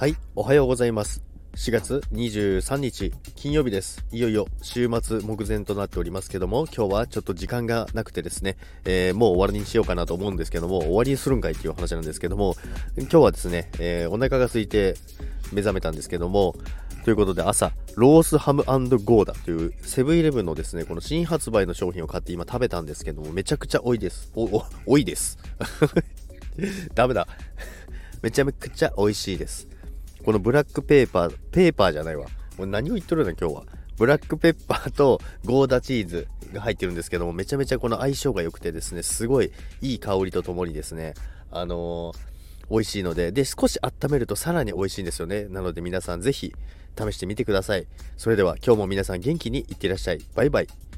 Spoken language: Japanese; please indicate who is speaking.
Speaker 1: はい、おはようございます。4月23日金曜日です。いよいよ週末目前となっておりますけども、今日はちょっと時間がなくてですね、えーもう終わりにしようかなと思うんですけども、終わりにするんかいっていう話なんですけども、今日はですね、えーお腹が空いて目覚めたんですけども、ということで朝、ロースハムゴーダというセブンイレブンのですね、この新発売の商品を買って今食べたんですけども、めちゃくちゃ多いです。お、お、多いです。ダメだ。めちゃめちゃ美味しいです。このブラックペーパー、ペーパーじゃないわ。もう何を言っとるの今日は。ブラックペッパーとゴーダチーズが入ってるんですけども、めちゃめちゃこの相性が良くてですね、すごいいい香りとともにですね、あのー美味しいので、で、少し温めるとさらに美味しいんですよね。なので皆さんぜひ試してみてください。それでは今日も皆さん元気にいってらっしゃい。バイバイ。